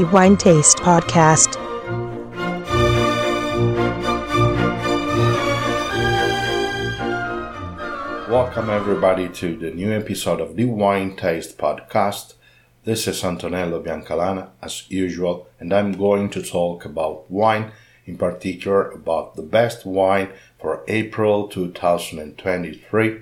The Wine Taste Podcast. Welcome everybody to the new episode of the Wine Taste Podcast. This is Antonello Biancalana as usual, and I'm going to talk about wine, in particular about the best wine for April 2023.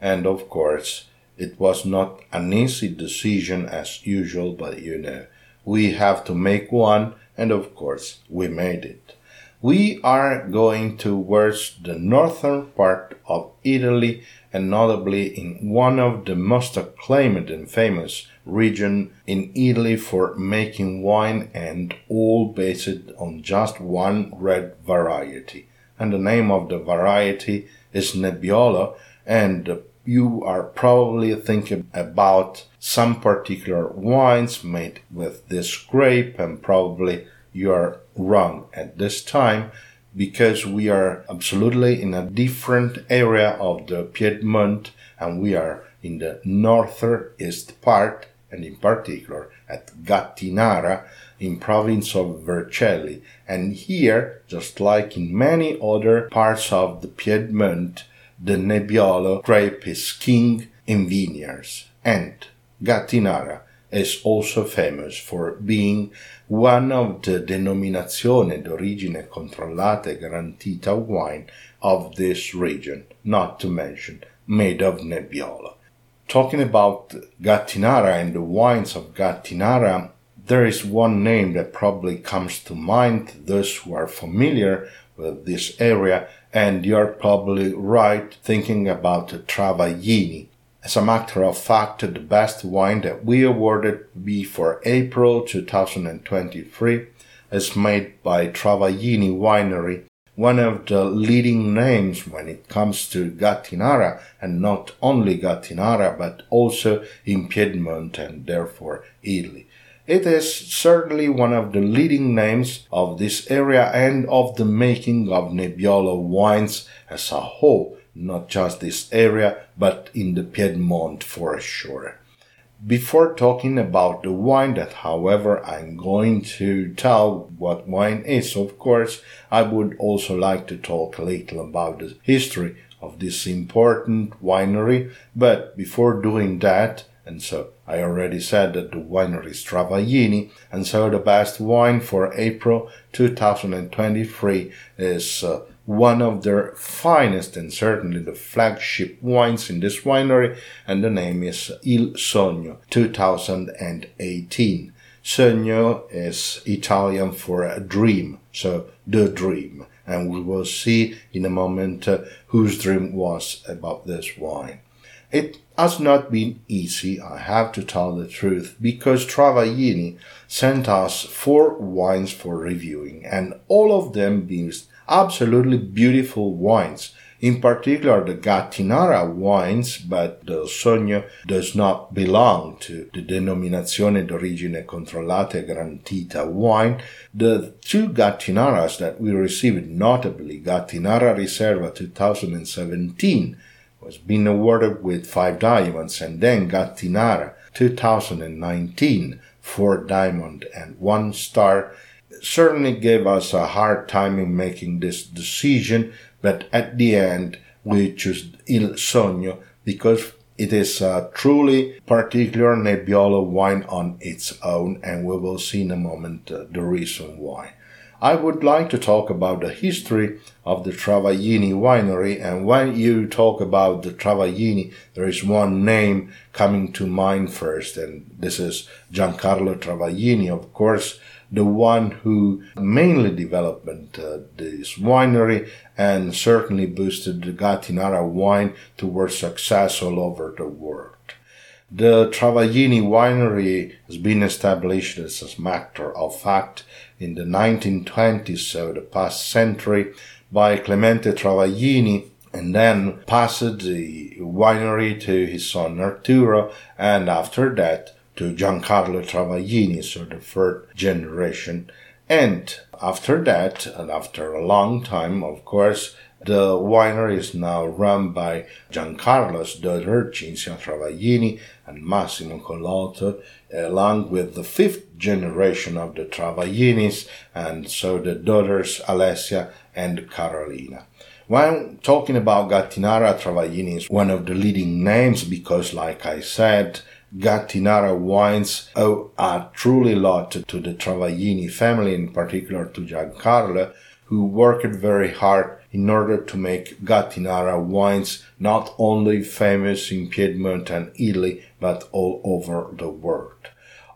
And of course, it was not an easy decision as usual, but you know, we have to make one, and of course, we made it. We are going towards the northern part of Italy and notably in one of the most acclaimed and famous region in Italy for making wine and all based on just one red variety. And the name of the variety is Nebbiolo and you are probably thinking about some particular wines made with this grape and probably you are wrong at this time because we are absolutely in a different area of the Piedmont and we are in the northeast part and in particular at Gattinara in province of Vercelli. And here just like in many other parts of the Piedmont the Nebbiolo grape is king in vineyards and Gattinara is also famous for being one of the denominazione d'origine controllata garantita wine of this region, not to mention made of Nebbiolo. Talking about Gattinara and the wines of Gattinara, there is one name that probably comes to mind those who are familiar this area, and you're probably right thinking about Travaglini, as a matter of fact, the best wine that we awarded be for April 2023 is made by Travaglini Winery, one of the leading names when it comes to Gattinara, and not only Gattinara, but also in Piedmont and therefore Italy. It is certainly one of the leading names of this area and of the making of Nebbiolo wines as a whole not just this area, but in the Piedmont for sure. Before talking about the wine that however I'm going to tell what wine is, of course, I would also like to talk a little about the history of this important winery, but before doing that, and so I already said that the winery is Travaglini, and so the best wine for April 2023 is uh, one of their finest and certainly the flagship wines in this winery, and the name is Il Sogno 2018. Sogno is Italian for a dream, so the dream, and we will see in a moment uh, whose dream was about this wine. It has not been easy, I have to tell the truth, because Travaglini sent us four wines for reviewing, and all of them being absolutely beautiful wines. In particular, the Gattinara wines, but the Sogno does not belong to the Denominazione d'origine controllata garantita wine. The two Gattinaras that we received, notably Gattinara Riserva 2017, was being awarded with five diamonds, and then Gattinara 2019, four diamond and one star certainly gave us a hard time in making this decision, but at the end we chose Il Sogno because it is a truly particular Nebbiolo wine on its own, and we will see in a moment uh, the reason why. I would like to talk about the history of the Travaglini winery, and when you talk about the Travaglini, there is one name coming to mind first, and this is Giancarlo Travaglini, of course, the one who mainly developed uh, this winery and certainly boosted the Gattinara wine towards success all over the world. The Travaglini winery has been established as a matter of fact in the 1920s, of the past century, by Clemente Travaglini and then passed the winery to his son Arturo and after that to Giancarlo Travaglini, so the third generation. And after that, and after a long time, of course, The winery is now run by Giancarlo's daughter Cinzia Travaglini and Massimo Collauto, along with the fifth generation of the Travaglinis, and so the daughters Alessia and Carolina. When talking about Gattinara, Travaglini is one of the leading names because, like I said, Gattinara wines owe a truly lot to the Travaglini family, in particular to Giancarlo, who worked very hard in order to make Gattinara wines not only famous in Piedmont and Italy, but all over the world.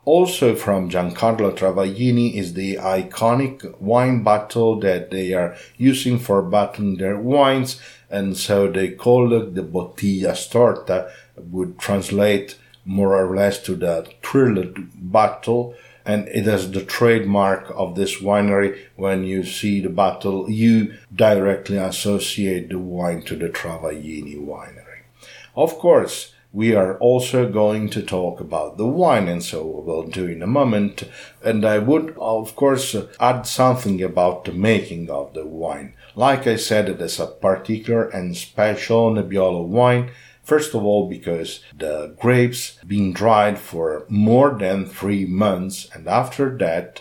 Also from Giancarlo Travaglini is the iconic wine bottle that they are using for bottling their wines, and so they call it the bottiglia storta, would translate more or less to the thrilled bottle, and it is the trademark of this winery. When you see the bottle, you directly associate the wine to the Travaglini winery. Of course, we are also going to talk about the wine, and so we'll do in a moment. And I would, of course, add something about the making of the wine. Like I said, it is a particular and special Nebbiolo wine First of all, because the grapes been dried for more than three months, and after that,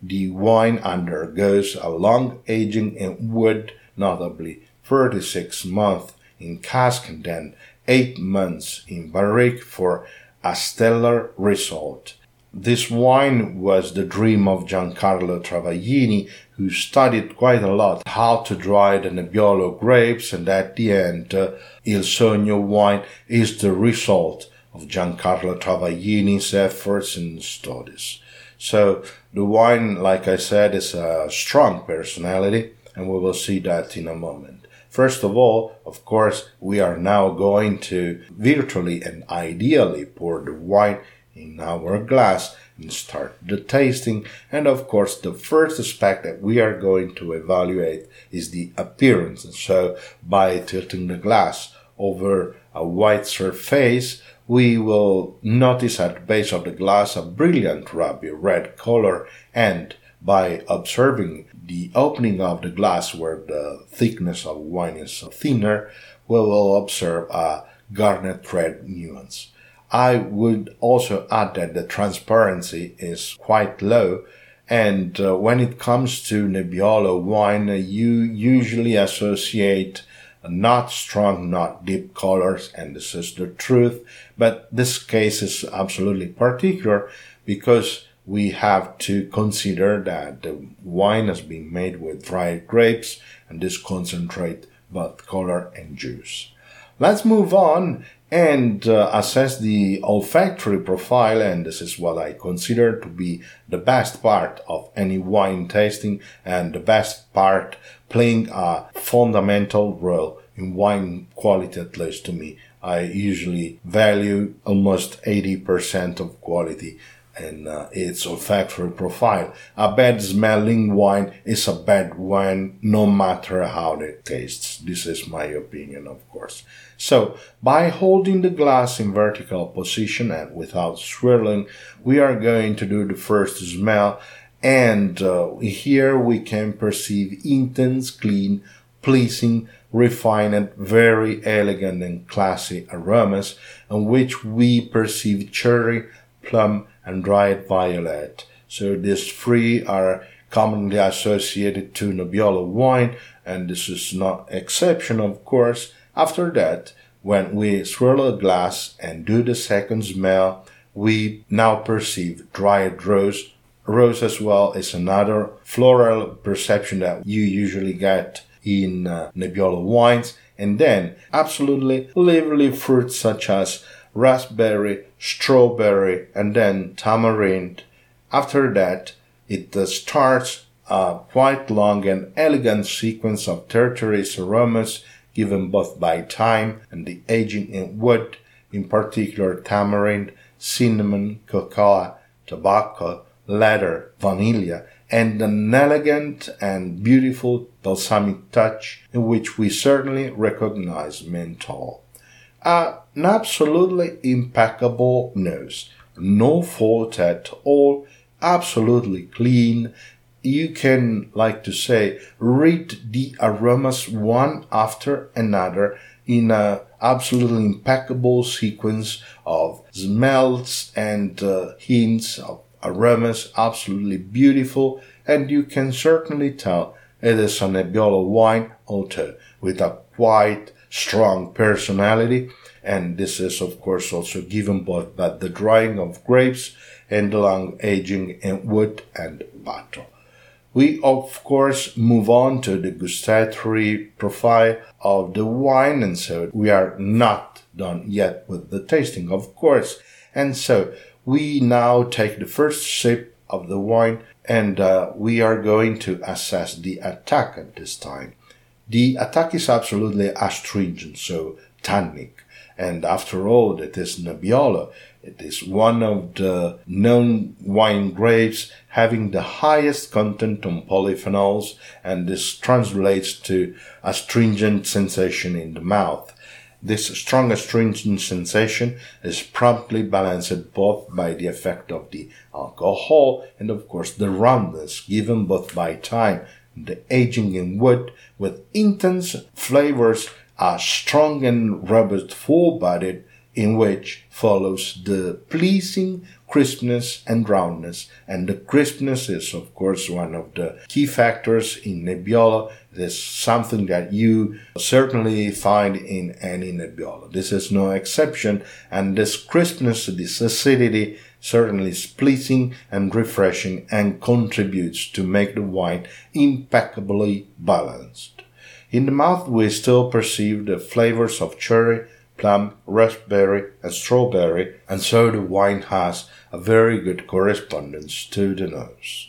the wine undergoes a long aging in wood, notably 36 months in cask and then 8 months in barrique for a stellar result. This wine was the dream of Giancarlo Travaglini, who studied quite a lot how to dry the Nebbiolo grapes, and at the end, uh, Il Sogno wine is the result of Giancarlo Travaglini's efforts and studies. So the wine, like I said, is a strong personality, and we will see that in a moment. First of all, of course, we are now going to virtually and ideally pour the wine in our glass and start the tasting. And of course, the first aspect that we are going to evaluate is the appearance. And so by tilting the glass over a white surface, we will notice at the base of the glass a brilliant ruby red color and by observing the opening of the glass where the thickness of wine is thinner, we will observe a garnet red nuance. I would also add that the transparency is quite low. And uh, when it comes to Nebbiolo wine, uh, you usually associate not strong, not deep colors, and this is the truth. But this case is absolutely particular because we have to consider that the wine has been made with dried grapes and this concentrate both color and juice. Let's move on and uh, assess the olfactory profile and this is what I consider to be the best part of any wine tasting and the best part playing a fundamental role in wine quality at least to me. I usually value almost 80% of quality and uh, its olfactory profile. A bad smelling wine is a bad wine no matter how it tastes. This is my opinion, of course. So, by holding the glass in vertical position and without swirling, we are going to do the first smell and uh, here we can perceive intense, clean, pleasing, refined, very elegant and classy aromas in which we perceive cherry, plum, and dried violet. So these three are commonly associated to Nebbiolo wine, and this is not exception, of course. After that, when we swirl a glass and do the second smell, we now perceive dried rose. Rose as well is another floral perception that you usually get in uh, Nebbiolo wines. And then absolutely lively fruits such as raspberry, strawberry, and then tamarind. After that, it starts a quite long and elegant sequence of tertiary aromas given both by time and the aging in wood, in particular tamarind, cinnamon, cocoa, tobacco, leather, vanilla, and an elegant and beautiful balsamic touch in which we certainly recognize menthol an absolutely impeccable nose, no fault at all, absolutely clean, you can, like to say, read the aromas one after another in a absolutely impeccable sequence of smells and uh, hints of aromas, absolutely beautiful, and you can certainly tell it is a Nebbiolo wine also with a quite strong personality. And this is, of course, also given both by the drying of grapes and the long aging in wood and bottle. We, of course, move on to the gustatory profile of the wine, and so we are not done yet with the tasting, of course. And so we now take the first sip of the wine and uh, we are going to assess the attack at this time. The attack is absolutely astringent, so tannic. And after all, it is Nebbiolo. It is one of the known wine grapes having the highest content on polyphenols, and this translates to astringent sensation in the mouth. This strong astringent sensation is promptly balanced both by the effect of the alcohol and of course the roundness given both by time the aging in wood with intense flavors are strong and robust full-bodied in which follows the pleasing crispness and roundness. And the crispness is, of course, one of the key factors in Nebbiolo. It is something that you certainly find in any Nebbiolo. This is no exception. And this crispness, this acidity, certainly is pleasing and refreshing and contributes to make the wine impeccably balanced. In the mouth, we still perceive the flavors of cherry, plum, raspberry, and strawberry, and so the wine has a very good correspondence to the nose.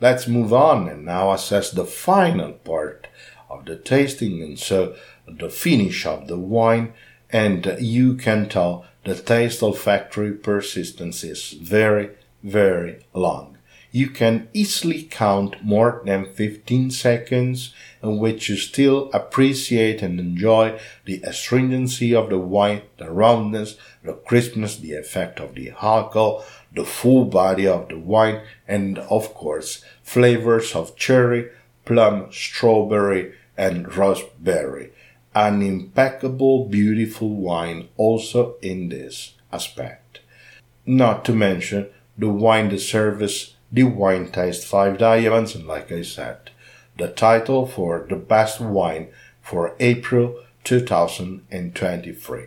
Let's move on and now assess the final part of the tasting, and so the finish of the wine, and you can tell the taste olfactory persistence is very, very long you can easily count more than 15 seconds in which you still appreciate and enjoy the astringency of the wine, the roundness, the crispness, the effect of the alcohol, the full body of the wine, and of course, flavors of cherry, plum, strawberry, and raspberry. An impeccable, beautiful wine also in this aspect. Not to mention the wine deserves the wine taste five diamonds, and like I said, the title for the best wine for April 2023.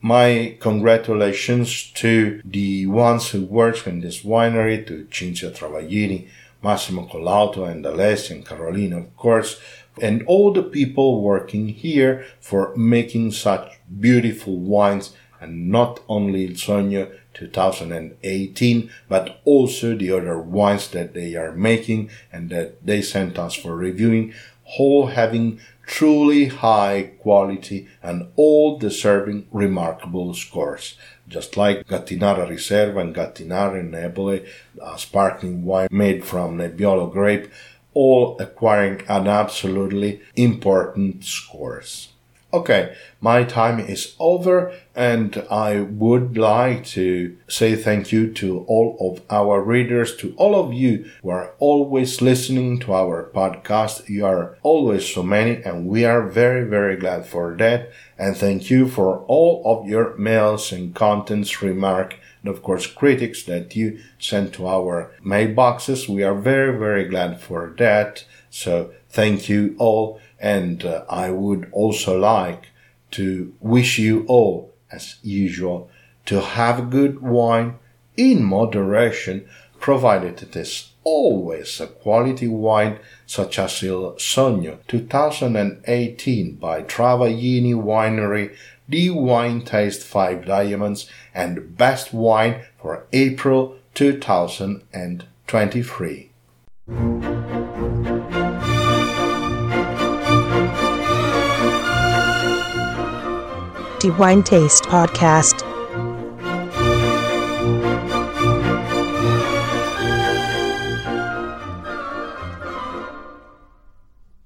My congratulations to the ones who work in this winery, to Cinzia Travaglini, Massimo Collauto, and Alessia and Carolina, of course, and all the people working here for making such beautiful wines and not only Il Sogno 2018, but also the other wines that they are making and that they sent us for reviewing, all having truly high quality and all deserving remarkable scores. Just like Gattinara Riserva and Gattinara Nebole, a sparkling wine made from Nebbiolo grape, all acquiring an absolutely important scores. Okay, my time is over and I would like to say thank you to all of our readers, to all of you who are always listening to our podcast. You are always so many and we are very, very glad for that. And thank you for all of your mails and contents, remark, and of course critics that you send to our mailboxes. We are very, very glad for that. So thank you all. And uh, I would also like to wish you all, as usual, to have good wine in moderation, provided it is always a quality wine such as Il Sogno 2018 by Travaglini Winery, the wine taste 5 diamonds and best wine for April 2023. Wine Taste Podcast.